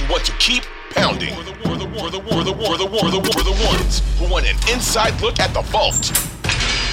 Fans want to keep pounding. For the, the, ones who want an inside look at the vault.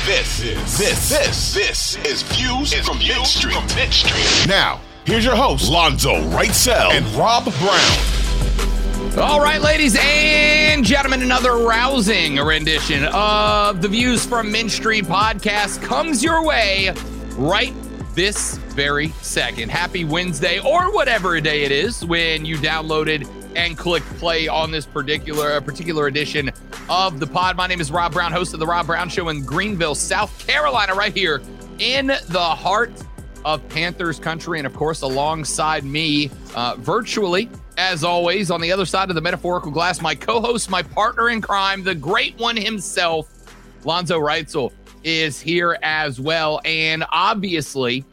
This, this, this, this, this is Views from Mint Street. Street. Now, here's your hosts, Lonzo Wrightsell and Rob Brown. All right, ladies and gentlemen, another rousing rendition of the Views from Mint Street podcast comes your way right this very second. Happy Wednesday, or whatever day it is when you downloaded and clicked play on this particular particular edition of the pod. My name is Rob Brown, host of the Rob Brown Show in Greenville, South Carolina, right here in the heart of Panthers country, and of course, alongside me, uh, virtually as always, on the other side of the metaphorical glass, my co-host, my partner in crime, the great one himself, Lonzo Reitzel, is here as well. And obviously,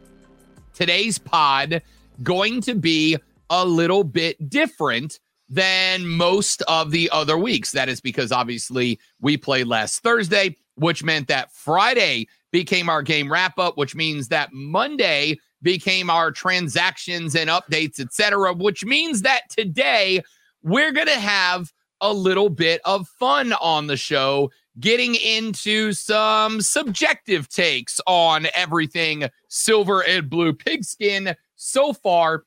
today's pod going to be a little bit different than most of the other weeks. That is because obviously we played last Thursday, which meant that Friday became our game wrap up, which means that Monday became our transactions and updates, etc., which means that today we're going to have a little bit of fun on the show, getting into some subjective takes on everything silver and blue pigskin so far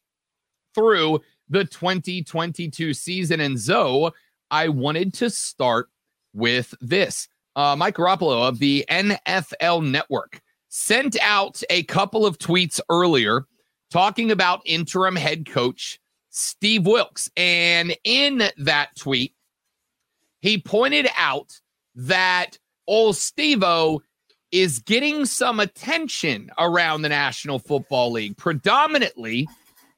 through the 2022 season. And so I wanted to start with this. Uh, Mike Garafolo of the NFL Network sent out a couple of tweets earlier talking about interim head coach Steve Wilks. And in that tweet, he pointed out that old Stevo is getting some attention around the National Football League, predominantly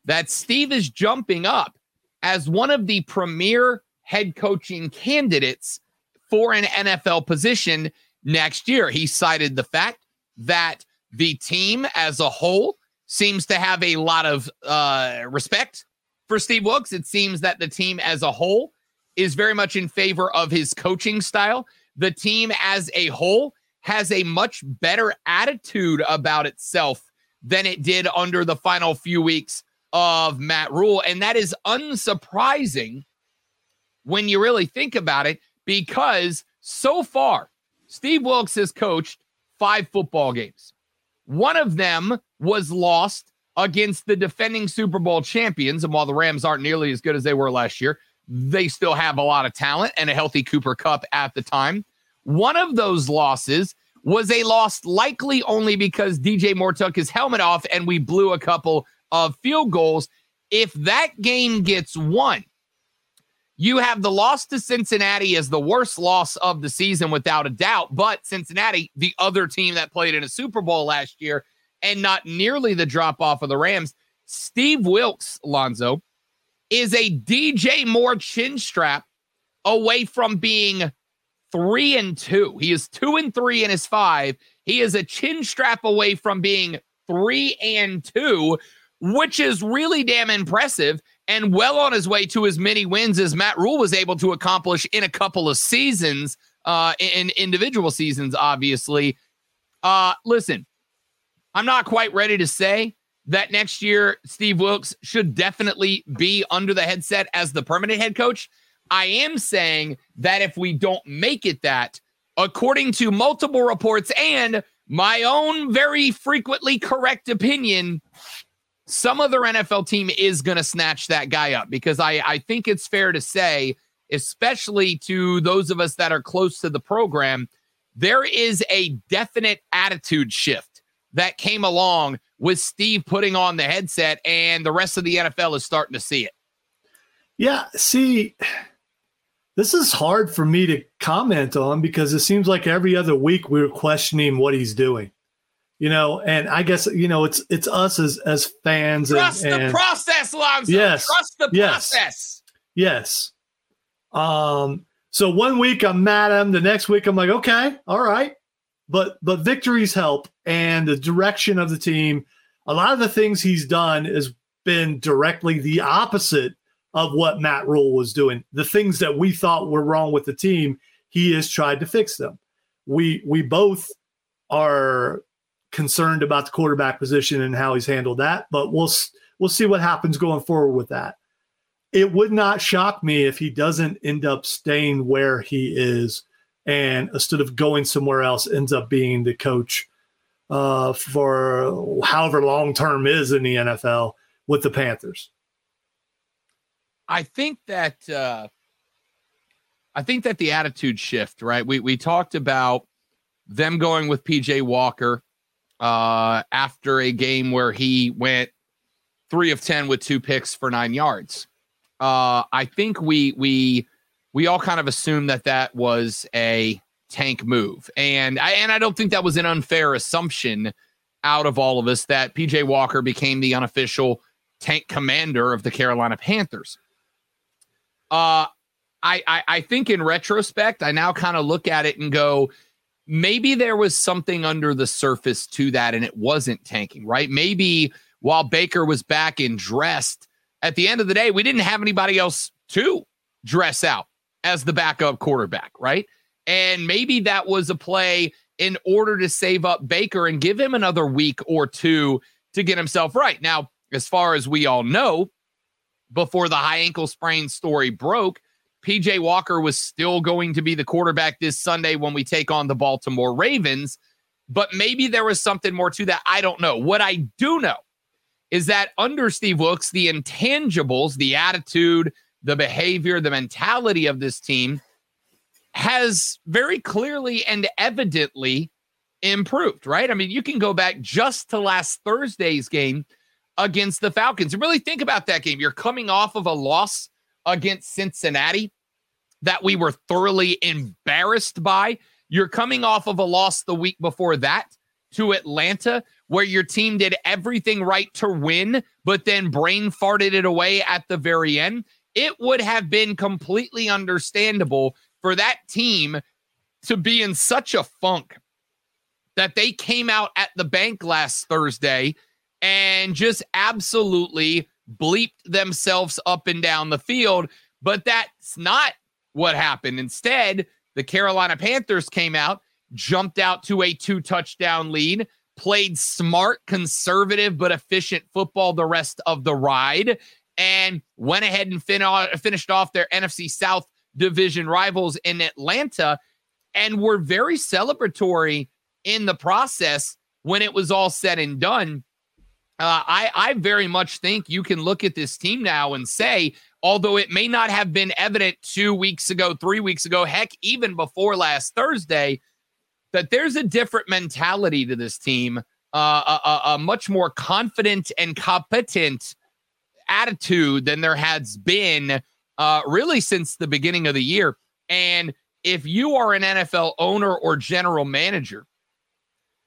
that Steve is jumping up as one of the premier head coaching candidates for an NFL position next year. He cited the fact that the team as a whole seems to have a lot of uh, respect for Steve Wilks. It seems that the team as a whole is very much in favor of his coaching style. The team as a whole has a much better attitude about itself than it did under the final few weeks of Matt Rhule. And that is unsurprising when you really think about it, because so far, Steve Wilks has coached five football games. One of them was lost against the defending Super Bowl champions. And while the Rams aren't nearly as good as they were last year, they still have a lot of talent and a healthy Cooper Kupp at the time. One of those losses was a loss likely only because DJ Moore took his helmet off and we blew a couple of field goals. If that game gets won, you have the loss to Cincinnati as the worst loss of the season without a doubt. But Cincinnati, the other team that played in a Super Bowl last year, and not nearly the drop off of the Rams. Steve Wilks, Lonzo, is a DJ Moore chin strap away from being three and two. He is two and three in his five. He is a chin strap away from being three and two, which is really damn impressive and well on his way to as many wins as Matt Rhule was able to accomplish in a couple of seasons, uh, in individual seasons, obviously. Uh, listen, I'm not quite ready to say that next year Steve Wilks should definitely be under the headset as the permanent head coach. I am saying that if we don't make it that, according to multiple reports and my own very frequently correct opinion, some other NFL team is going to snatch that guy up because I, I think it's fair to say, especially to those of us that are close to the program, there is a definite attitude shift that came along with Steve putting on the headset, and the rest of the NFL is starting to see it. Yeah, see, this is hard for me to comment on because it seems like every other week we're questioning what he's doing. You know, and I guess you know it's it's us as as fans. Trust and, the and, process, Lonzo. Yes, trust the yes, process. Yes. Um. So one week I'm mad at him. The next week I'm like, okay, all right. But but victories help, and the direction of the team. A lot of the things he's done has been directly the opposite of what Matt Rhule was doing. The things that we thought were wrong with the team, he has tried to fix them. We we both are concerned about the quarterback position and how he's handled that, but we'll we'll see what happens going forward with that. It would not shock me if he doesn't end up staying where he is and instead of going somewhere else ends up being the coach uh, for however long term is in the NFL with the Panthers. I think that uh, I think that the attitude shift, right? We we talked about them going with PJ Walker uh, after a game where he went three of ten with two picks for nine yards. Uh, I think we we we all kind of assumed that that was a tank move, and I and I don't think that was an unfair assumption out of all of us that PJ Walker became the unofficial tank commander of the Carolina Panthers. Uh, I, I, I think in retrospect, I now kind of look at it and go, maybe there was something under the surface to that, and it wasn't tanking, right? Maybe while Baker was back and dressed, at the end of the day, we didn't have anybody else to dress out as the backup quarterback, right? And maybe that was a play in order to save up Baker and give him another week or two to get himself right. Now, as far as we all know, before the high ankle sprain story broke, PJ Walker was still going to be the quarterback this Sunday when we take on the Baltimore Ravens. But maybe there was something more to that. I don't know. What I do know is that under Steve Wilks, the intangibles, the attitude, the behavior, the mentality of this team has very clearly and evidently improved, right? I mean, you can go back just to last Thursday's game against the Falcons. And really think about that game. You're coming off of a loss against Cincinnati that we were thoroughly embarrassed by. You're coming off of a loss the week before that to Atlanta, where your team did everything right to win, but then brain farted it away at the very end. It would have been completely understandable for that team to be in such a funk that they came out at the bank last Thursday and just absolutely bleeped themselves up and down the field. But that's not what happened. Instead, the Carolina Panthers came out, jumped out to a two touchdown lead, played smart, conservative, but efficient football the rest of the ride, and went ahead and fin- finished off their NFC South division rivals in Atlanta and were very celebratory in the process when it was all said and done. Uh, I, I very much think you can look at this team now and say, although it may not have been evident two weeks ago, three weeks ago, heck, even before last Thursday, that there's a different mentality to this team, uh, a, a, much more confident and competent attitude than there has been uh, really since the beginning of the year. And if you are an NFL owner or general manager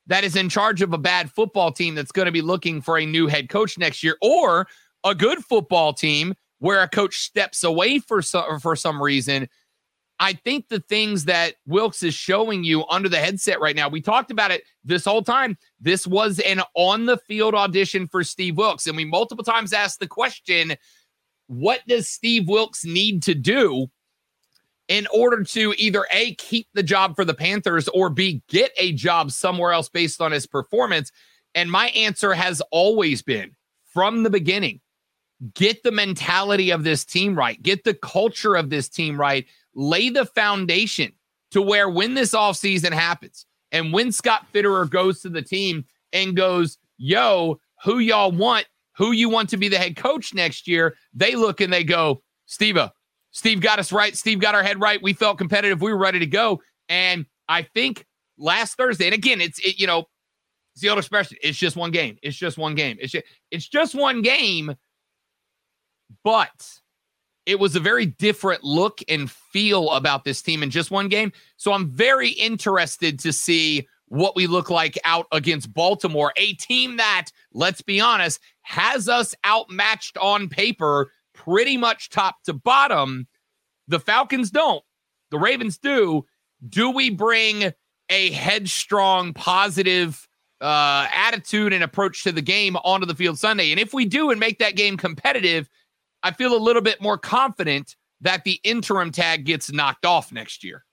that is in charge of a bad football team that's going to be looking for a new head coach next year, or a good football team where a coach steps away for some for some reason. I think the things that Wilks is showing you under the headset right now, we talked about it this whole time. This was an on the field audition for Steve Wilks. And we multiple times asked the question what does Steve Wilks need to do in order to either A, keep the job for the Panthers or B, get a job somewhere else based on his performance? And my answer has always been from the beginning get the mentality of this team right, get the culture of this team right, lay the foundation to where when this offseason happens and when Scott Fitterer goes to the team and goes, yo, who y'all want, who you want to be the head coach next year, they look and they go, Steve, Steve got us right. Steve got our head right. We felt competitive. We were ready to go. And I think last Thursday, and again, it's, it, you know, it's the old expression. It's just one game. It's just one game. It's just, it's just one game but it was a very different look and feel about this team in just one game. So I'm very interested to see what we look like out against Baltimore, a team that, let's be honest, has us outmatched on paper pretty much top to bottom. The Falcons don't, the Ravens do. Do we bring a headstrong, positive uh, attitude and approach to the game onto the field Sunday? And if we do and make that game competitive, I feel a little bit more confident that the interim tag gets knocked off next year.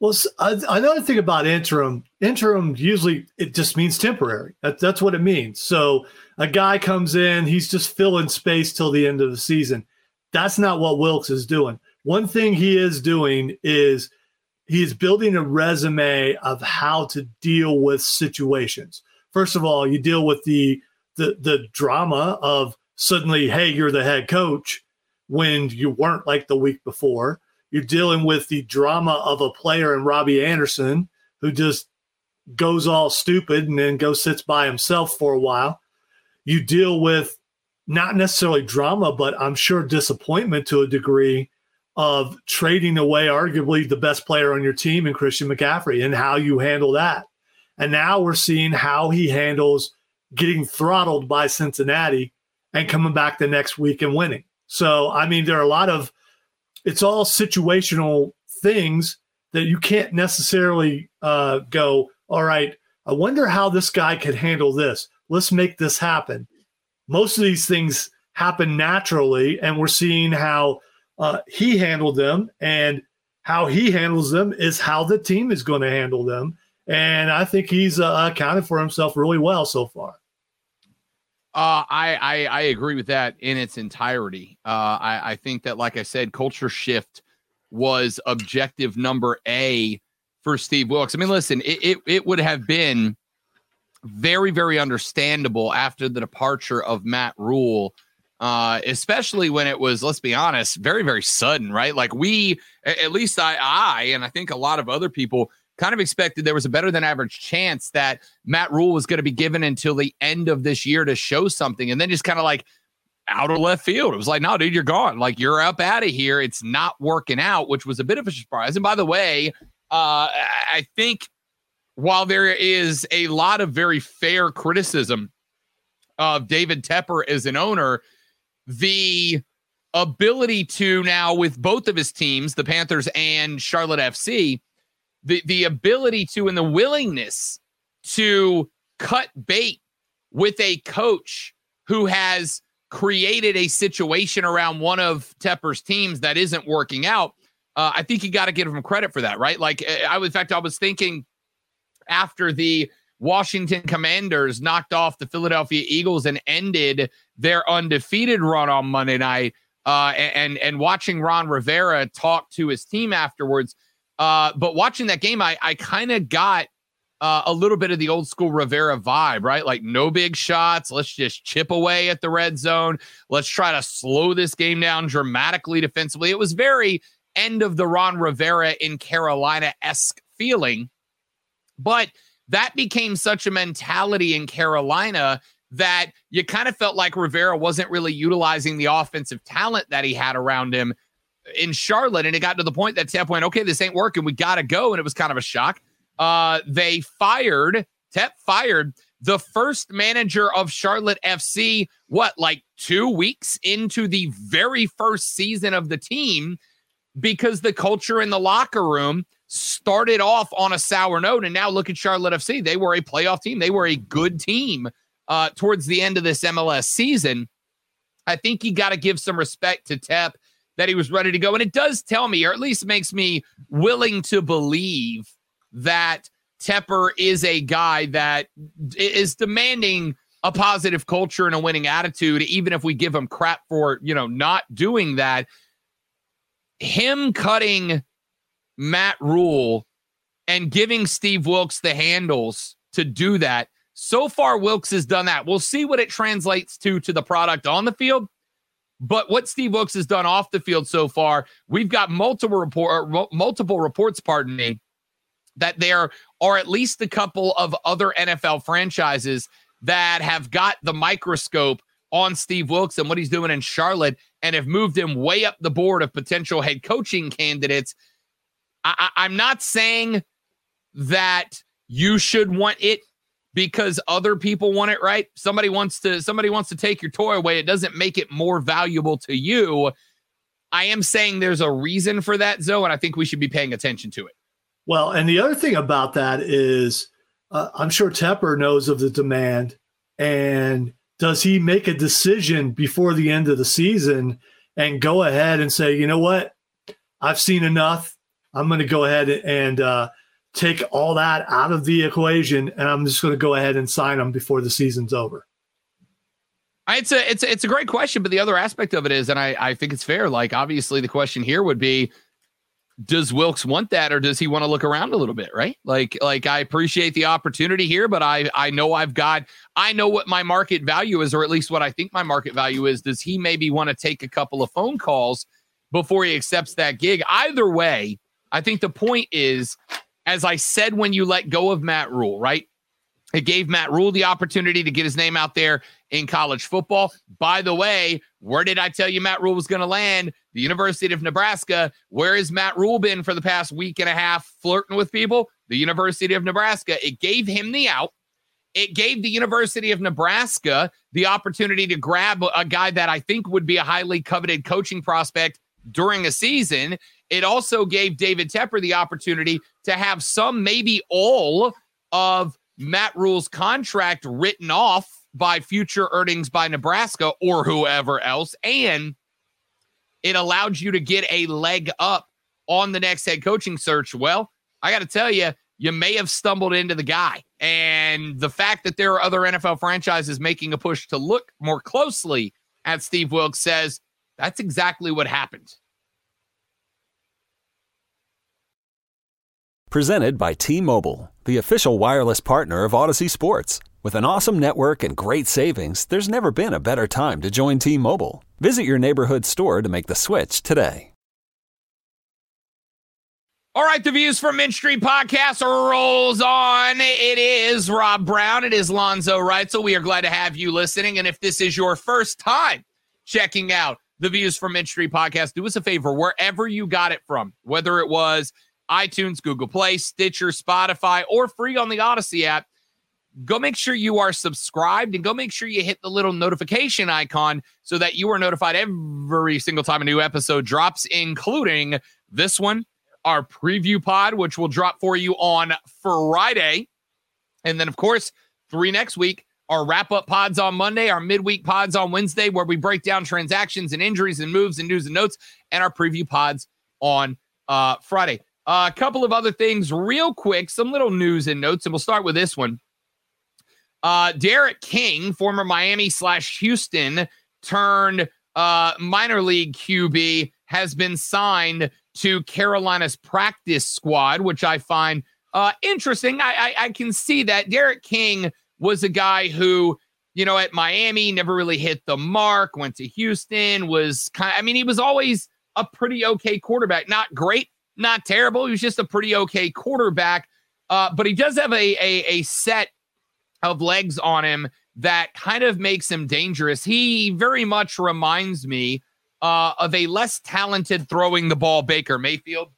Well, uh, another thing about interim, interim usually it just means temporary. That, that's what it means. So a guy comes in, he's just filling space till the end of the season. That's not what Wilks is doing. One thing he is doing is he's building a resume of how to deal with situations. First of all, you deal with the the the drama of suddenly, hey, you're the head coach when you weren't like the week before. You're dealing with the drama of a player in Robbie Anderson who just goes all stupid and then goes sits by himself for a while. You deal with not necessarily drama, but I'm sure disappointment to a degree of trading away arguably the best player on your team in Christian McCaffrey and how you handle that. And now we're seeing how he handles getting throttled by Cincinnati and coming back the next week and winning. So, I mean, there are a lot of, it's all situational things that you can't necessarily uh, go, all right, I wonder how this guy could handle this. Let's make this happen. Most of these things happen naturally, and we're seeing how uh, he handled them, and how he handles them is how the team is going to handle them. And I think he's uh, accounted for himself really well so far. Uh, I, I, I agree with that in its entirety. Uh, I, I think that, like I said, culture shift was objective number A for Steve Wilks. I mean, listen, it, it, it would have been very, very understandable after the departure of Matt Rhule, uh, especially when it was, let's be honest, very, very sudden, right? Like we, at least I, I, and I think a lot of other people kind of expected there was a better than average chance that Matt Rhule was going to be given until the end of this year to show something. And then just kind of like out of left field, it was like, no, dude, you're gone. Like you're up out of here. It's not working out, which was a bit of a surprise. And by the way, uh, I think while there is a lot of very fair criticism of David Tepper as an owner, the ability to now with both of his teams, the Panthers and Charlotte FC, the the ability to and the willingness to cut bait with a coach who has created a situation around one of Tepper's teams that isn't working out. Uh, I think you got to give him credit for that, right? Like, I, in fact, I was thinking after the Washington Commanders knocked off the Philadelphia Eagles and ended their undefeated run on Monday night, uh, and and watching Ron Rivera talk to his team afterwards uh, but watching that game, I, I kind of got uh, a little bit of the old school Rivera vibe, right? Like no big shots. Let's just chip away at the red zone. Let's try to slow this game down dramatically defensively. It was very end of the Ron Rivera in Carolina esque feeling. But that became such a mentality in Carolina that you kind of felt like Rivera wasn't really utilizing the offensive talent that he had around him in Charlotte. And it got to the point that Tep went, okay, this ain't working. We got to go. And it was kind of a shock. Uh, they fired, Tep fired the first manager of Charlotte FC, what, like two weeks into the very first season of the team, because the culture in the locker room started off on a sour note. And now look at Charlotte FC. They were a playoff team, they were a good team uh, towards the end of this MLS season. I think you got to give some respect to Tep that he was ready to go. And it does tell me, or at least makes me willing to believe that Tepper is a guy that is demanding a positive culture and a winning attitude, even if we give him crap for, you know, not doing that. Him cutting Matt Rhule and giving Steve Wilks the handles to do that. So far, Wilks has done that. We'll see what it translates to to the product on the field. But what Steve Wilks has done off the field so far, we've got multiple report, uh, multiple reports, pardon me, that there are at least a couple of other NFL franchises that have got the microscope on Steve Wilks and what he's doing in Charlotte and have moved him way up the board of potential head coaching candidates. I, I'm not saying that you should want it because other people want it right? Somebody wants to somebody wants to take your toy away. It doesn't make it more valuable to you. I am saying there's a reason for that zoe and i think we should be paying attention to it. Well, and the other thing about that is, uh, I'm sure Tepper knows of the demand, and does he make a decision before the end of the season and go ahead and say, you know what, I've seen enough. I'm going to go ahead and uh, take all that out of the equation, and I'm just going to go ahead and sign them before the season's over. It's a it's a, it's a great question, but the other aspect of it is, and I I think it's fair. Like obviously, the question here would be does Wilks want that or does he want to look around a little bit, right? Like like I appreciate the opportunity here, but I I know I've got I know what my market value is or at least what I think my market value is. Does he maybe want to take a couple of phone calls before he accepts that gig? Either way, I think the point is as I said when you let go of Matt Rhule, right? It gave Matt Rhule the opportunity to get his name out there in college football. By the way, where did I tell you Matt Rhule was going to land? The University of Nebraska. Where has Matt Rhule been for the past week and a half flirting with people? The University of Nebraska. It gave him the out. It gave the University of Nebraska the opportunity to grab a guy that I think would be a highly coveted coaching prospect during a season. It also gave David Tepper the opportunity to have some, maybe all of Matt Rhule's contract written off by future earnings by Nebraska or whoever else. And it allowed you to get a leg up on the next head coaching search. Well, I got to tell you, you may have stumbled into the guy. And the fact that there are other NFL franchises making a push to look more closely at Steve Wilks says that's exactly what happened. Presented by T Mobile, the official wireless partner of Audacy Sports. With an awesome network and great savings, there's never been a better time to join T Mobile. Visit your neighborhood store to make the switch today. All right, the Views from Mint Street podcast rolls on. It is Rob Brown. It is Lonzo Reitzel. We are glad to have you listening. And if this is your first time checking out the Views from Mint Street podcast, do us a favor wherever you got it from, whether it was iTunes, Google Play, Stitcher, Spotify, or free on the Audacy app go make sure you are subscribed and go make sure you hit the little notification icon so that you are notified every single time a new episode drops, including this one, our preview pod, which will drop for you on Friday. And then, of course, three next week, our wrap up pods on Monday, our midweek pods on Wednesday, where we break down transactions and injuries and moves and news and notes, and our preview pods on uh, Friday. Uh, a couple of other things, real quick, some little news and notes, and we'll start with this one. Uh, D'Eriq King, former Miami slash Houston turned uh, minor league QB, has been signed to Carolina's practice squad, which I find uh, interesting. I, I, I can see that D'Eriq King was a guy who, you know, at Miami never really hit the mark. Went to Houston, was kind. Of, I mean, he was always a pretty okay quarterback. Not great, not terrible. He was just a pretty okay quarterback. Uh, but he does have a, a, a set of legs on him that kind of makes him dangerous. He very much reminds me uh, of a less talented throwing the ball Baker Mayfield.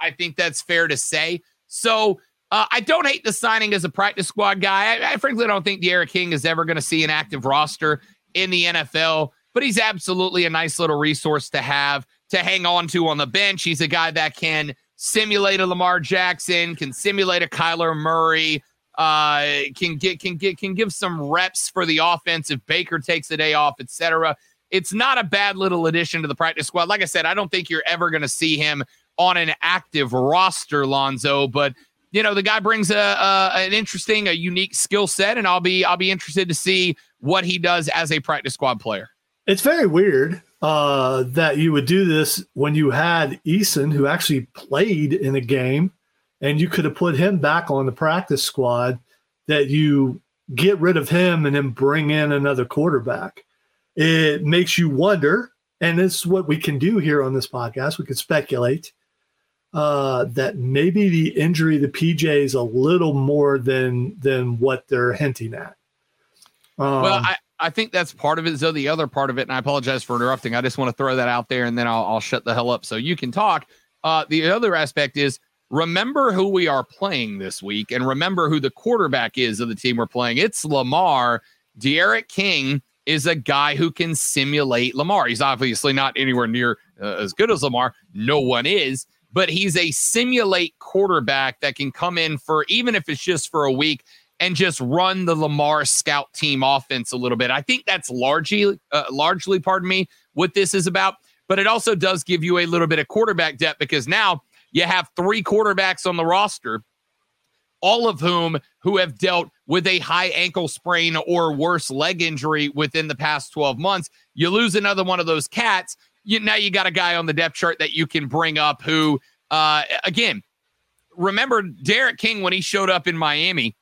I think that's fair to say. So uh, I don't hate the signing as a practice squad guy. I, I frankly don't think D'Eriq King is ever going to see an active roster in the NFL, but he's absolutely a nice little resource to have to hang on to on the bench. He's a guy that can simulate a Lamar Jackson, can simulate a Kyler Murray, uh, can get can get can give some reps for the offense if Baker takes a day off, etc. It's not a bad little addition to the practice squad. Like I said, I don't think you're ever going to see him on an active roster, Lonzo, but you know the guy brings a, a an interesting, a unique skill set, and I'll be I'll be interested to see what he does as a practice squad player. It's very weird uh, that you would do this when you had Eason, who actually played in a game, and you could have put him back on the practice squad. That you get rid of him and then bring in another quarterback. It makes you wonder, and this is what we can do here on this podcast. We can speculate uh, that maybe the injury to PJ is a little more than than what they're hinting at. Um, well, I, I think that's part of it. So the other part of it, and I apologize for interrupting. I just want to throw that out there, and then I'll, I'll shut the hell up so you can talk. Uh, the other aspect is remember who we are playing this week, and remember who the quarterback is of the team we're playing. It's Lamar. D'Eriq King is a guy who can simulate Lamar. He's obviously not anywhere near uh, as good as Lamar. No one is but he's a simulate quarterback that can come in for even if it's just for a week and just run the Lamar scout team offense a little bit. I think that's largely uh, largely pardon me what this is about, but it also does give you a little bit of quarterback depth because now you have three quarterbacks on the roster all of whom who have dealt with a high ankle sprain or worse leg injury within the past 12 months. You lose another one of those cats, you now you got a guy on the depth chart that you can bring up who uh again remember D'Eriq King when he showed up in Miami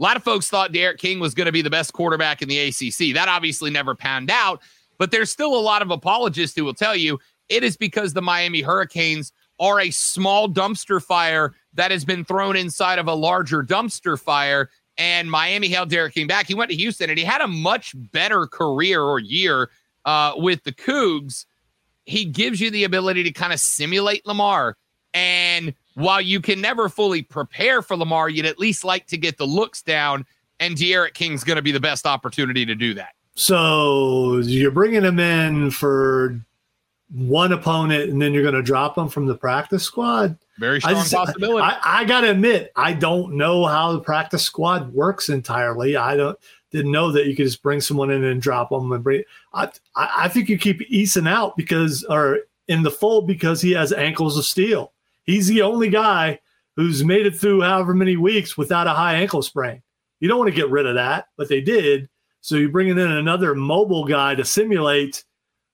a lot of folks thought D'Eriq King was going to be the best quarterback in the ACC that obviously never panned out but there's still a lot of apologists who will tell you it is because the Miami Hurricanes are a small dumpster fire that has been thrown inside of a larger dumpster fire and Miami held D'Eriq King back. He went to Houston and he had a much better career or year uh, with the Cougs, he gives you the ability to kind of simulate Lamar. And while you can never fully prepare for Lamar, you'd at least like to get the looks down. And D'Eriq King's going to be the best opportunity to do that. So you're bringing him in for one opponent, and then you're going to drop him from the practice squad. Very strong I just, possibility. I, I got to admit, I don't know how the practice squad works entirely. I don't didn't know that you could just bring someone in and drop them and bring. I I think you keep Eason out because or in the fold because he has ankles of steel. He's the only guy who's made it through however many weeks without a high ankle sprain. You don't want to get rid of that, but they did. So you're bringing in another mobile guy to simulate.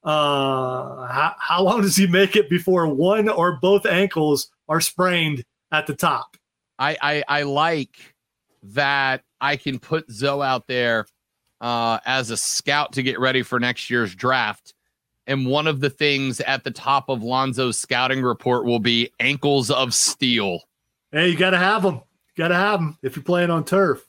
Uh, how, how long does he make it before one or both ankles are sprained at the top? I, I, I like that I can put Zoe out there uh, as a scout to get ready for next year's draft. And one of the things at the top of Lonzo's scouting report will be ankles of steel. Hey, you got to have them. You got to have them if you're playing on turf.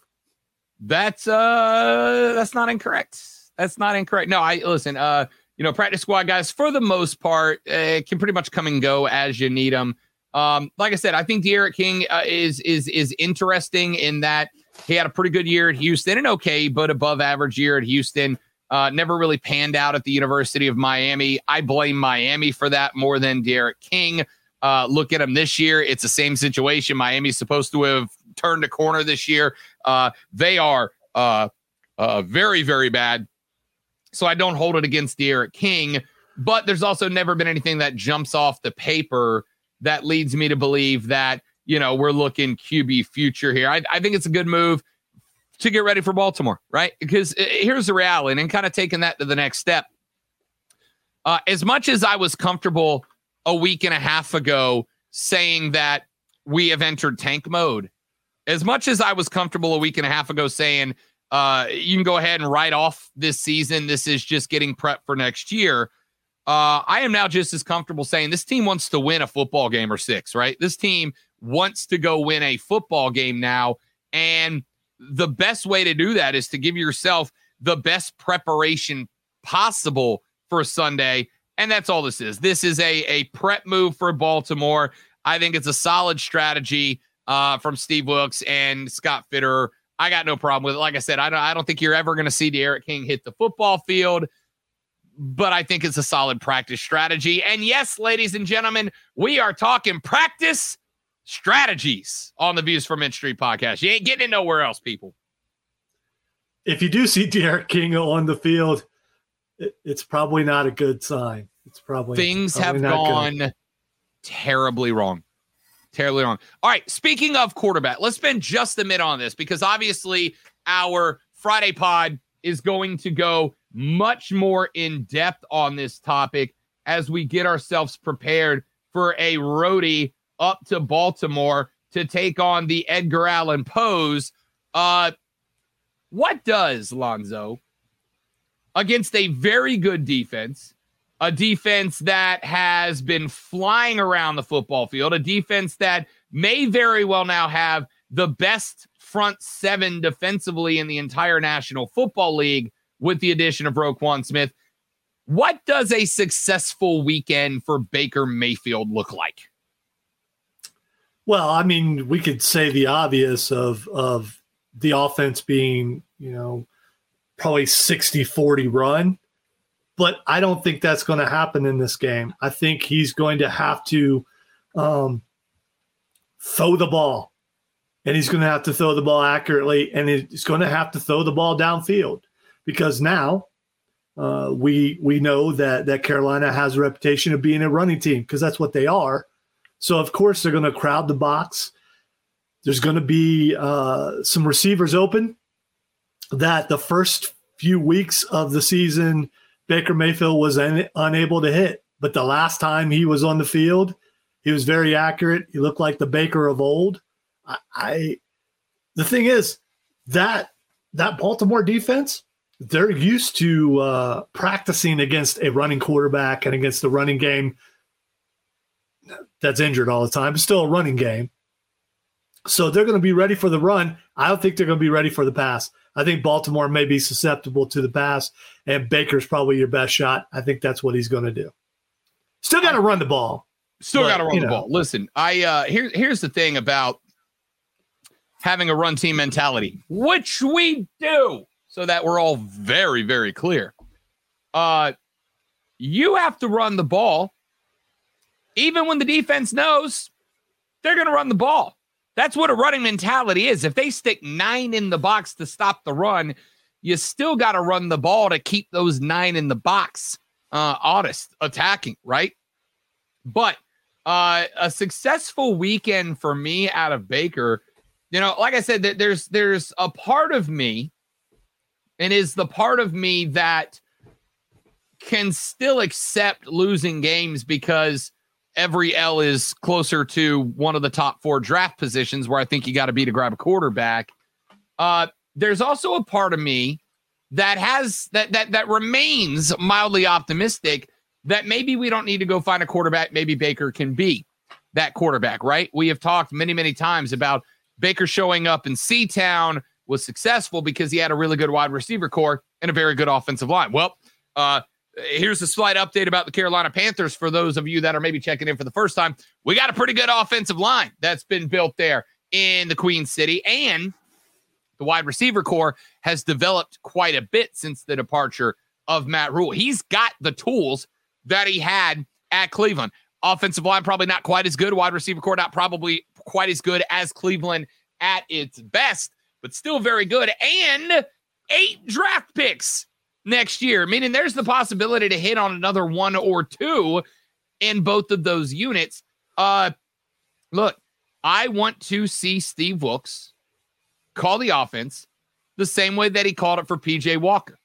That's uh, that's not incorrect. That's not incorrect. No, I listen. Uh, you know, practice squad guys for the most part uh, can pretty much come and go as you need them. Um, like I said, I think D'Eriq King uh, is is is interesting in that he had a pretty good year at Houston, an okay but above average year at Houston. Uh, never really panned out at the University of Miami. I blame Miami for that more than D'Eriq King. Uh, look at him this year; it's the same situation. Miami's supposed to have turned a corner this year. Uh, they are uh, uh, very, very bad. So I don't hold it against D'Eriq King, but there's also never been anything that jumps off the paper that leads me to believe that you know, we're looking QB future here. I, I think it's a good move to get ready for Baltimore, right? Because uh, here's the reality, and kind of taking that to the next step. Uh, as much as I was comfortable a week and a half ago saying that we have entered tank mode, as much as I was comfortable a week and a half ago saying uh, you can go ahead and write off this season, this is just getting prep for next year. Uh, I am now just as comfortable saying this team wants to win a football game or six, right? This team wants to go win a football game now. And the best way to do that is to give yourself the best preparation possible for Sunday. And that's all this is. This is a, a prep move for Baltimore. I think it's a solid strategy uh, from Steve Wilks and Scott Fitter. I got no problem with it. Like I said, I don't, I don't think you're ever going to see D'Eriq King hit the football field, but I think it's a solid practice strategy. And yes, ladies and gentlemen, we are talking practice strategies on the Views from Mint Street podcast. You ain't getting it nowhere else, people. If you do see D'Eriq King on the field, it, it's probably not a good sign. It's probably things probably have gone good. terribly wrong. Terribly wrong. All right. Speaking of quarterback, let's spend just a minute on this because obviously our Friday pod is going to go much more in depth on this topic as we get ourselves prepared for a roadie up to Baltimore to take on the Edgar Allan Poes. Uh, what does Lonzo against a very good defense, a defense that has been flying around the football field, a defense that may very well now have the best front seven defensively in the entire National Football League with the addition of Roquan Smith. What does a successful weekend for Baker Mayfield look like? Well, I mean, we could say the obvious of of the offense being, you know, probably 60-40 run, but I don't think that's going to happen in this game. I think he's going to have to um, throw the ball, and he's going to have to throw the ball accurately, and he's going to have to throw the ball downfield because now uh, we we know that that Carolina has a reputation of being a running team because that's what they are. So, of course, they're going to crowd the box. There's going to be uh, some receivers open that the first few weeks of the season, Baker Mayfield was un- unable to hit. But the last time he was on the field, he was very accurate. He looked like the Baker of old. I, I the thing is that that Baltimore defense, they're used to uh, practicing against a running quarterback and against the running game that's injured all the time. It's still a running game. So they're going to be ready for the run. I don't think they're going to be ready for the pass. I think Baltimore may be susceptible to the pass, and Baker's probably your best shot. I think that's what he's going to do. Still got to run the ball. Still got to run the know. ball. Listen, I uh here here's the thing about having a run team mentality, which we do, so that we're all very very clear. Uh you have to run the ball even when the defense knows they're going to run the ball. That's what a running mentality is. If they stick nine in the box to stop the run, you still got to run the ball to keep those nine in the box uh, honest, attacking, right? But uh, a successful weekend for me out of Baker, you know, like I said, that there's there's a part of me, and is the part of me that can still accept losing games because every L is closer to one of the top four draft positions where I think you got to be to grab a quarterback. Uh, there's also a part of me that has that that that remains mildly optimistic that maybe we don't need to go find a quarterback. Maybe Baker can be that quarterback, right? We have talked many, many times about Baker showing up in C Town was successful because he had a really good wide receiver corps and a very good offensive line. Well, uh, here's a slight update about the Carolina Panthers for those of you that are maybe checking in for the first time. We got a pretty good offensive line that's been built there in the Queen City, and the wide receiver corps has developed quite a bit since the departure of Matt Rhule. He's got the tools that he had at Cleveland. Offensive line probably not quite as good. Wide receiver corps not probably quite as good as Cleveland at its best, but still very good. And eight draft picks next year, meaning there's the possibility to hit on another one or two in both of those units. Uh, look, I want to see Steve Wilks call the offense the same way that he called it for PJ Walker.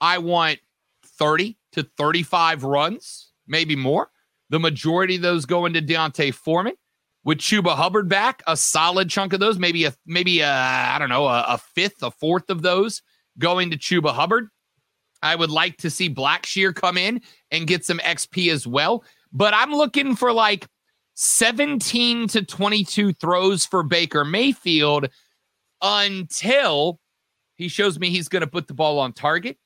I want 30 to 35 runs, maybe more. The majority of those going to D'Onta Foreman. With Chuba Hubbard back, a solid chunk of those, maybe a maybe a I don't know a, a fifth, a fourth of those going to Chuba Hubbard. I would like to see Blackshear come in and get some XP as well. But I'm looking for like 17 to 22 throws for Baker Mayfield. until he shows me he's going to put the ball on target,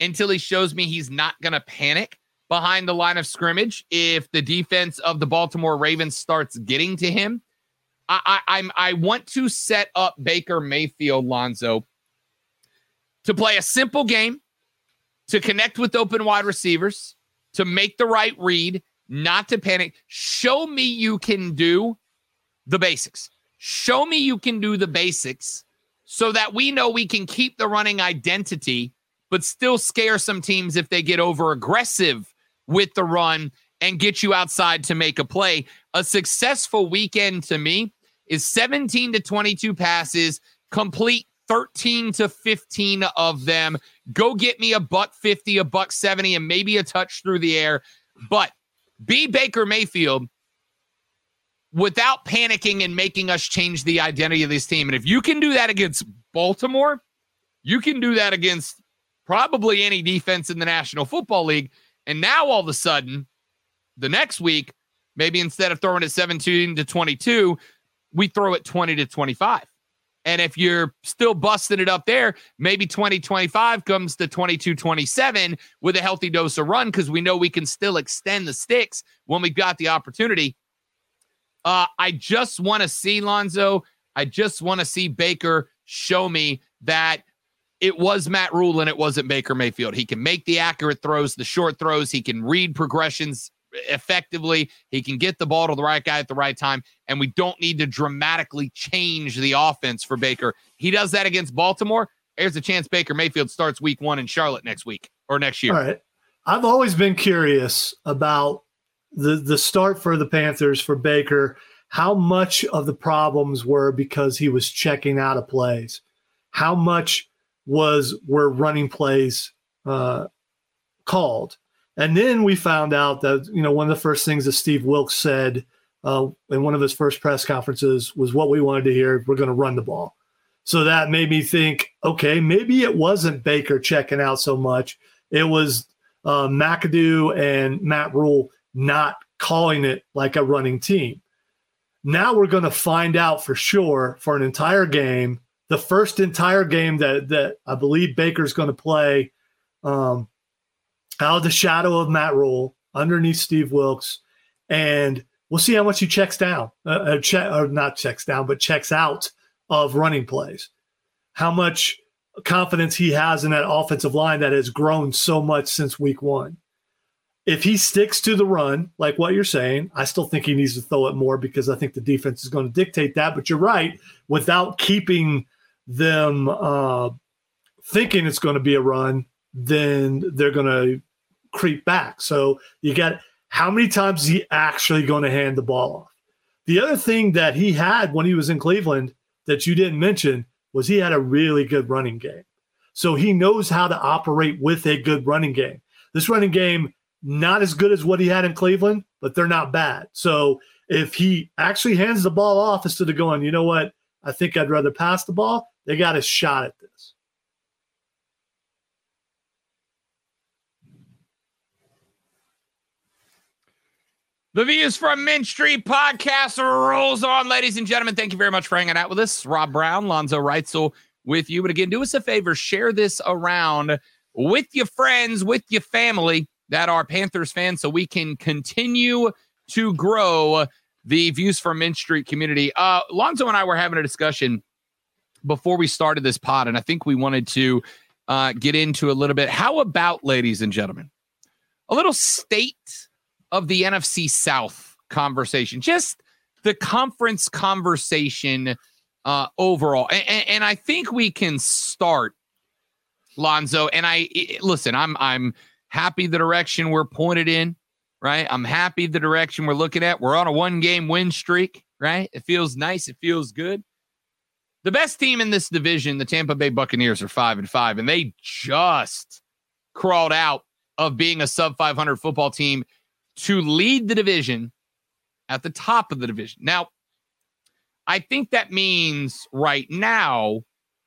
until he shows me he's not going to panic behind the line of scrimmage if the defense of the Baltimore Ravens starts getting to him. I, I, I'm I want to set up Baker Mayfield Lonzo to play a simple game, to connect with open wide receivers, to make the right read, not to panic. Show me you can do the basics. Show me you can do the basics so that we know we can keep the running identity, but still scare some teams if they get over aggressive with the run and get you outside to make a play. A successful weekend to me is 17 to 22 passes, complete 13 to 15 of them. Go get me a buck 50, a buck 70, and maybe a touch through the air. But be Baker Mayfield without panicking and making us change the identity of this team. And if you can do that against Baltimore, you can do that against probably any defense in the National Football League. And now all of a sudden, the next week, maybe instead of throwing it 17 to 22, we throw it 20 to 25. And if you're still busting it up there, maybe 2025 comes to 22 27 with a healthy dose of run because we know we can still extend the sticks when we've got the opportunity. Uh, I just want to see Lonzo. I just want to see Baker show me that it was Matt Rhule and it wasn't Baker Mayfield. He can make the accurate throws, the short throws. He can read progressions effectively. He can get the ball to the right guy at the right time. And we don't need to dramatically change the offense for Baker. He does that against Baltimore. There's a chance Baker Mayfield starts week one in Charlotte next week or next year. All right. I've always been curious about the the start for the Panthers for Baker, how much of the problems were because he was checking out of plays, how much was were running plays uh, called, and then we found out that you know one of the first things that Steve Wilks said uh, in one of his first press conferences was what we wanted to hear: we're going to run the ball. So that made me think, okay, maybe it wasn't Baker checking out so much; it was uh, McAdoo and Matt Rhule not calling it like a running team. Now we're going to find out for sure for an entire game, the first entire game that that I believe Baker's going to play um, out of the shadow of Matt Rhule underneath Steve Wilks, and we'll see how much he checks down, uh, uh or not checks down, but checks out of running plays. How much confidence he has in that offensive line that has grown so much since week one if he sticks to the run, like what you're saying, I still think he needs to throw it more because I think the defense is going to dictate that. But you're right, without keeping them uh, thinking it's going to be a run, then they're going to creep back. So you got how many times is he actually going to hand the ball off? The other thing that he had when he was in Cleveland that you didn't mention was he had a really good running game. So he knows how to operate with a good running game. This running game not as good as what he had in Cleveland, but they're not bad. So if he actually hands the ball off instead of going, you know what, I think I'd rather pass the ball, they got a shot at this. The Views from Mint Street podcast rolls on, ladies and gentlemen. Thank you very much for hanging out with us. Rob Brown, Lonzo Reitzel with you. But again, do us a favor, share this around with your friends, with your family that are Panthers fans so we can continue to grow the Views from Mint Street community. Uh, Lonzo and I were having a discussion before we started this pod, and I think we wanted to uh, get into a little bit. How about, ladies and gentlemen, a little state of the NFC South conversation, just the conference conversation uh, overall. And, and I think we can start, Lonzo. And I listen, I'm I'm happy the direction we're pointed in, right? I'm happy the direction we're looking at. We're on a one game win streak, right? It feels nice. It feels good. The best team in this division, the Tampa Bay Buccaneers, are five and five, and they just crawled out of being a sub 500 football team to lead the division at the top of the division. Now, I think that means right now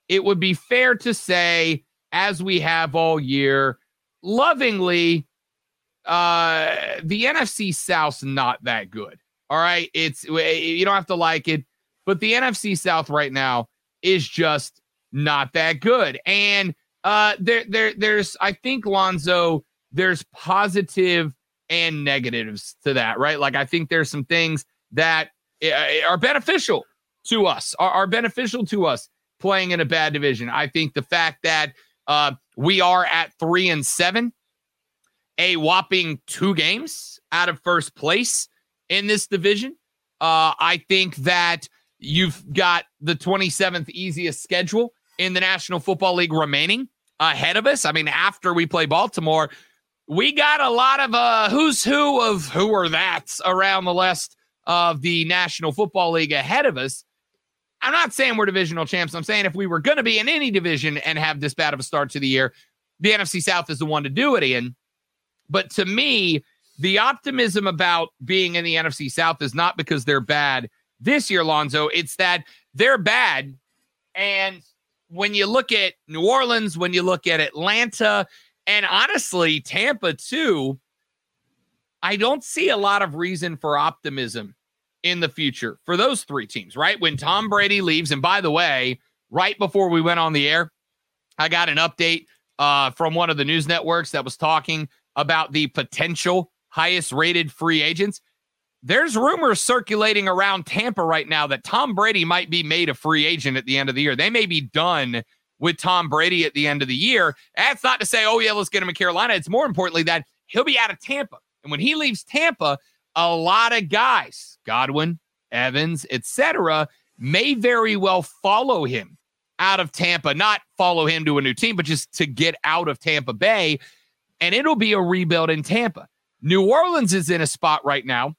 it would be fair to say, as we have all year, lovingly, uh, the NFC South's not that good. All right. It's, you don't have to like it, but the NFC South right now is just not that good. And uh, there, there, there's, I think, Lonzo, there's positive and negatives to that, right? Like, I think there's some things that uh, are beneficial to us, are, are beneficial to us playing in a bad division. I think the fact that uh, we are at three and seven, a whopping two games out of first place in this division. Uh, I think that you've got the 27th easiest schedule in the National Football League remaining ahead of us. I mean, after we play Baltimore, we got a lot of uh, who's who of who are that's around the list of the National Football League ahead of us. I'm not saying we're divisional champs. I'm saying if we were going to be in any division and have this bad of a start to the year, the NFC South is the one to do it in. But to me, the optimism about being in the NFC South is not because they're bad this year, Lonzo. It's that they're bad. And when you look at New Orleans, when you look at Atlanta, and honestly, Tampa too, I don't see a lot of reason for optimism in the future for those three teams, right? When Tom Brady leaves, and by the way, right before we went on the air, I got an update uh, from one of the news networks that was talking about the potential highest rated free agents. There's rumors circulating around Tampa right now that Tom Brady might be made a free agent at the end of the year. They may be done with Tom Brady at the end of the year. That's not to say, oh, yeah, let's get him in Carolina. It's more importantly that he'll be out of Tampa. And when he leaves Tampa, a lot of guys, Godwin, Evans, etc., may very well follow him out of Tampa, not follow him to a new team, but just to get out of Tampa Bay. And it'll be a rebuild in Tampa. New Orleans is in a spot right now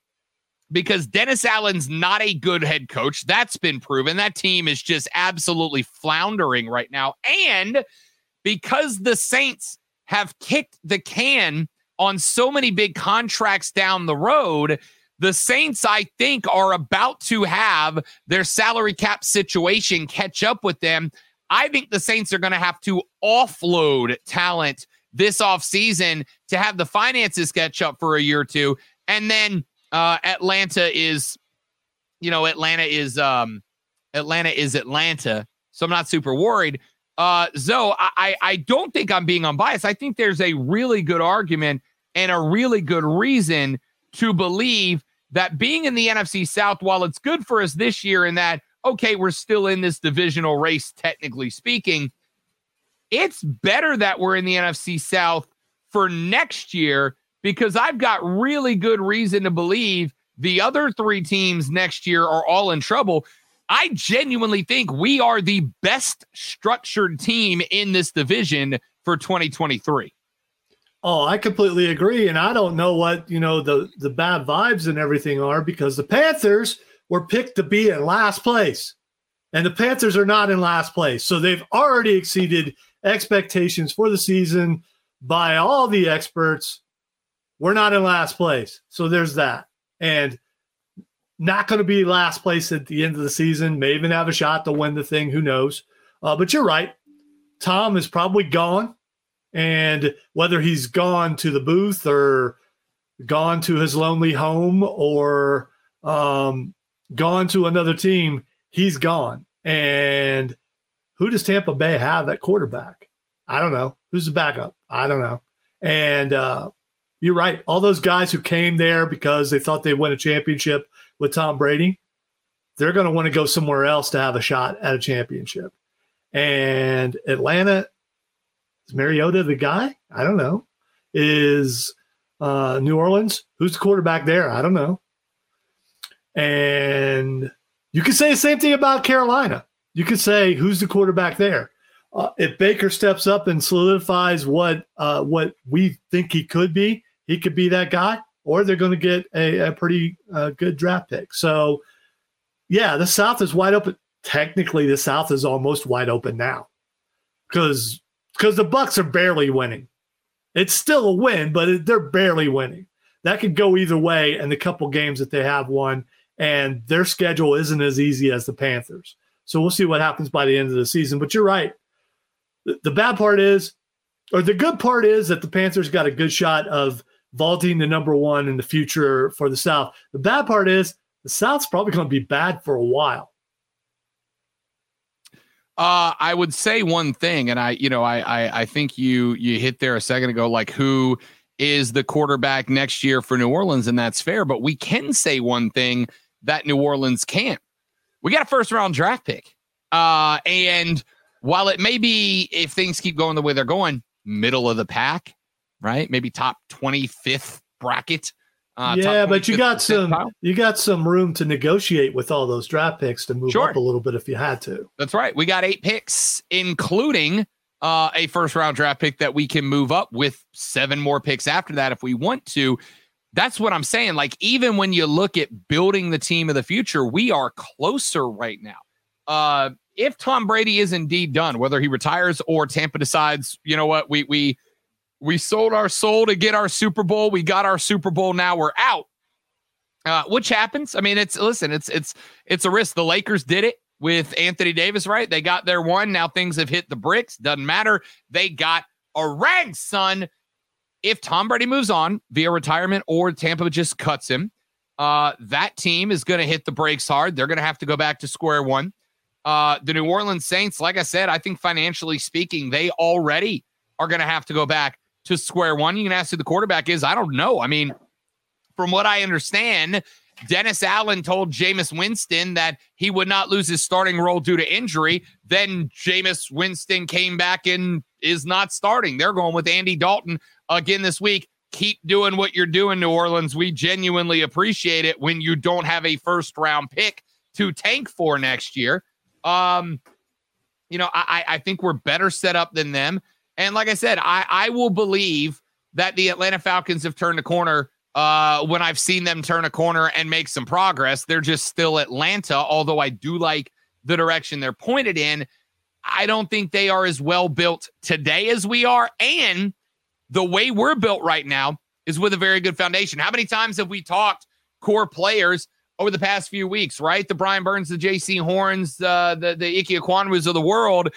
because Dennis Allen's not a good head coach. That's been proven. That team is just absolutely floundering right now. And because the Saints have kicked the can on so many big contracts down the road, the Saints, I think, are about to have their salary cap situation catch up with them. I think the Saints are going to have to offload talent this offseason to have the finances catch up for a year or two. And then uh, Atlanta is, you know, Atlanta is um, Atlanta is Atlanta, so I'm not super worried. Uh, Zoe, I I don't think I'm being unbiased. I think there's a really good argument and a really good reason to believe that being in the NFC South, while it's good for us this year, in that okay, we're still in this divisional race, technically speaking, it's better that we're in the NFC South for next year because I've got really good reason to believe the other three teams next year are all in trouble. I genuinely think we are the best structured team in this division for 2023. Oh, I completely agree. And I don't know what, you know, the the bad vibes and everything are because the Panthers were picked to be in last place. And the Panthers are not in last place. So they've already exceeded expectations for the season by all the experts we're not in last place. So there's that. And not going to be last place at the end of the season. May even have a shot to win the thing. Who knows? Uh, but you're right. Tom is probably gone. And whether he's gone to the booth or gone to his lonely home or um, gone to another team, he's gone. And who does Tampa Bay have at quarterback? I don't know. Who's the backup? I don't know. And uh, you're right. All those guys who came there because they thought they'd win a championship with Tom Brady, they're going to want to go somewhere else to have a shot at a championship. And Atlanta, is Mariota the guy? I don't know. Is uh, New Orleans? Who's the quarterback there? I don't know. And you could say the same thing about Carolina. You could say who's the quarterback there. Uh, if Baker steps up and solidifies what uh, what we think he could be, he could be that guy, or they're going to get a, a pretty uh, good draft pick. So, yeah, the South is wide open. Technically, the South is almost wide open now because because the Bucks are barely winning. It's still a win, but they're barely winning. That could go either way in the couple games that they have won, and their schedule isn't as easy as the Panthers. So we'll see what happens by the end of the season. But you're right. The bad part is, or the good part is that the Panthers got a good shot of vaulting to number one in the future for the South. The bad part is the South's probably going to be bad for a while. Uh, I would say one thing, and I, you know, I, I, I think you, you hit there a second ago, like who is the quarterback next year for New Orleans, and that's fair. But we can say one thing that New Orleans can't. We got a first round draft pick, uh, and while it may be if things keep going the way they're going, middle of the pack, right? Maybe top twenty fifth bracket. Uh, yeah, but you got some you got some room to negotiate with all those draft picks to move sure. up a little bit if you had to. That's right. We got eight picks, including uh, a first round draft pick that we can move up with seven more picks after that if we want to. That's what I'm saying. Like even when you look at building the team of the future, we are closer right now. Uh, if Tom Brady is indeed done, whether he retires or Tampa decides, you know what, we we we sold our soul to get our Super Bowl. We got our Super Bowl. Now we're out. Uh, which happens. I mean, it's listen, it's it's it's a risk. The Lakers did it with Anthony Davis, right? They got their one. Now things have hit the bricks. Doesn't matter. They got a rag, son. If Tom Brady moves on via retirement or Tampa just cuts him, uh, that team is going to hit the brakes hard. They're going to have to go back to square one. Uh, the New Orleans Saints, like I said, I think financially speaking, they already are going to have to go back to square one. You can ask who the quarterback is. I don't know. I mean, from what I understand, Dennis Allen told Jameis Winston that he would not lose his starting role due to injury. Then Jameis Winston came back and is not starting. They're going with Andy Dalton again this week. Keep doing what you're doing, New Orleans. We genuinely appreciate it when you don't have a first round pick to tank for next year. Um, you know, I, I think we're better set up than them. And like I said, I, I will believe that the Atlanta Falcons have turned a corner uh, when I've seen them turn a corner and make some progress. They're just still Atlanta, although I do like the direction they're pointed in. I don't think they are as well built today as we are. And the way we're built right now is with a very good foundation. How many times have we talked core players over the past few weeks, right? The Brian Burns, the Jaycee Horns, uh, the, the Ike Ekwonus of the world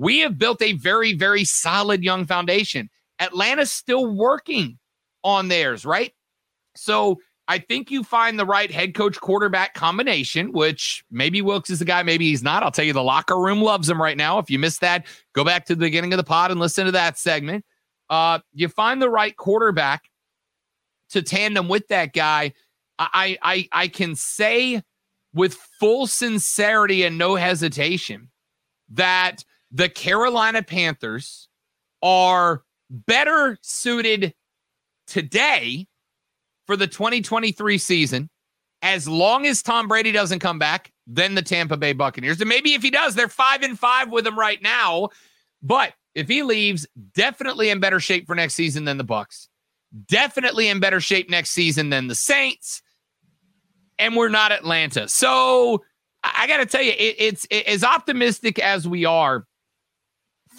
we have built a very, very solid young foundation. Atlanta's still working on theirs, right? So I think you find the right head coach quarterback combination, which maybe Wilks is the guy, maybe he's not. I'll tell you, the locker room loves him right now. If you missed that, go back to the beginning of the pod and listen to that segment. Uh, you find the right quarterback to tandem with that guy. I, I, I can say with full sincerity and no hesitation that the Carolina Panthers are better suited today for the 2023 season as long as Tom Brady doesn't come back than the Tampa Bay Buccaneers. And maybe if he does, they're 5 and 5 with him right now, but if he leaves, definitely in better shape for next season than the Bucks. Definitely in better shape next season than the Saints. And we're not Atlanta. So I got to tell you, it, it's it, as optimistic as we are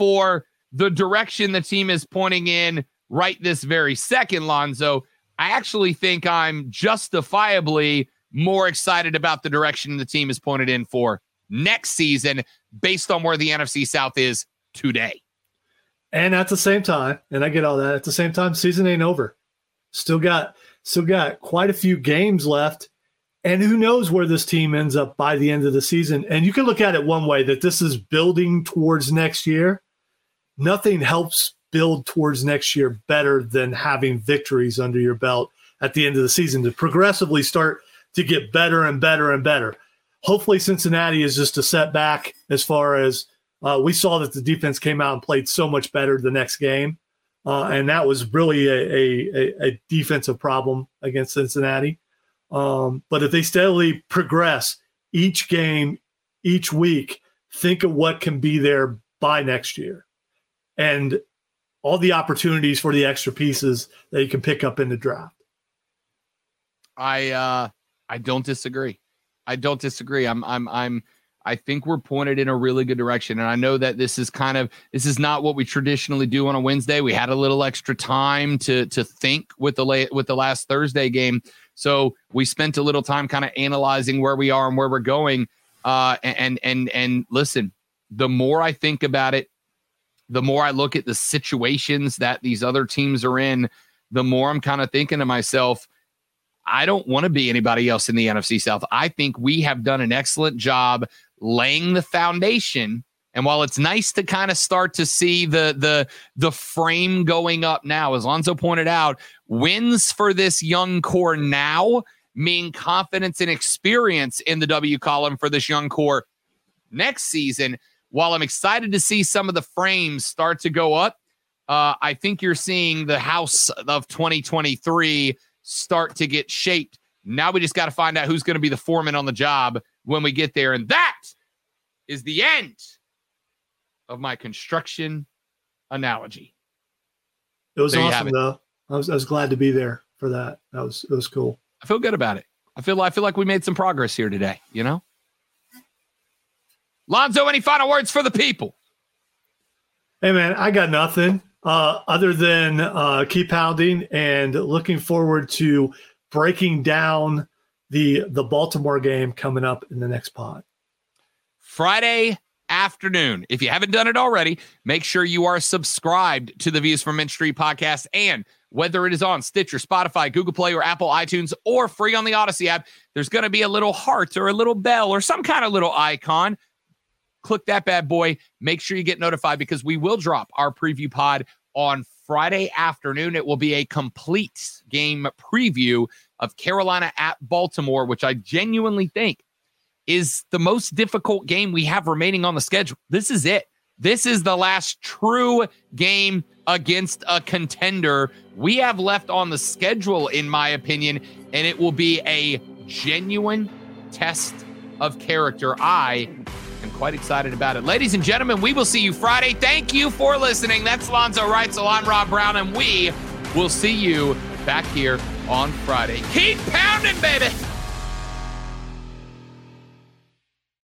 for the direction the team is pointing in right this very second, Lonzo. I actually think I'm justifiably more excited about the direction the team is pointed in for next season based on where the NFC South is today. And at the same time, and I get all that, at the same time, season ain't over. Still got still got quite a few games left. And who knows where this team ends up by the end of the season. And you can look at it one way that this is building towards next year nothing helps build towards next year better than having victories under your belt at the end of the season to progressively start to get better and better and better. Hopefully, Cincinnati is just a setback as far as uh, we saw that the defense came out and played so much better the next game. Uh, and that was really a, a, a, defensive problem against Cincinnati. Um, but if they steadily progress each game, each week, think of what can be there by next year and all the opportunities for the extra pieces that you can pick up in the draft. I uh I don't disagree. I don't disagree. I'm I'm I'm I think we're pointed in a really good direction. And I know that this is kind of this is not what we traditionally do on a Wednesday. We had a little extra time to to think with the late with the last Thursday game. So we spent a little time kind of analyzing where we are and where we're going. Uh and and and listen, the more I think about it, the more I look at the situations that these other teams are in, the more I'm kind of thinking to myself, I don't want to be anybody else in the NFC South. I think we have done an excellent job laying the foundation And while it's nice to kind of start to see the the the frame going up now, as Lonzo pointed out, wins for this young core now mean confidence and experience in the W column for this young core next season. While I'm excited to see some of the frames start to go up, uh, I think you're seeing the house of 2023 start to get shaped. Now we just got to find out who's going to be the foreman on the job when we get there. And that is the end of my construction analogy. It was awesome, though. I was, I was glad to be there for that. That was it was cool. I feel good about it. I feel I feel like we made some progress here today. You know, Lonzo, any final words for the people? Hey man, I got nothing uh, other than uh, keep pounding and looking forward to breaking down the the Baltimore game coming up in the next pod. Friday afternoon. If you haven't done it already, make sure you are subscribed to the Views from Mint Street podcast and whether it is on Stitcher, Spotify, Google Play, or Apple iTunes, or free on the Audacy app, there's going to be a little heart or a little bell or some kind of little icon. Click that bad boy. Make sure you get notified because we will drop our preview pod on Friday afternoon. It will be a complete game preview of Carolina at Baltimore, which I genuinely think is the most difficult game we have remaining on the schedule. This is it. This is the last true game against a contender we have left on the schedule, in my opinion, and it will be a genuine test of character. I am quite excited about it. Ladies and gentlemen, we will see you Friday. Thank you for listening. That's Lonzo Reitzel. I'm Rob Brown, and we will see you back here on Friday. Keep pounding, baby.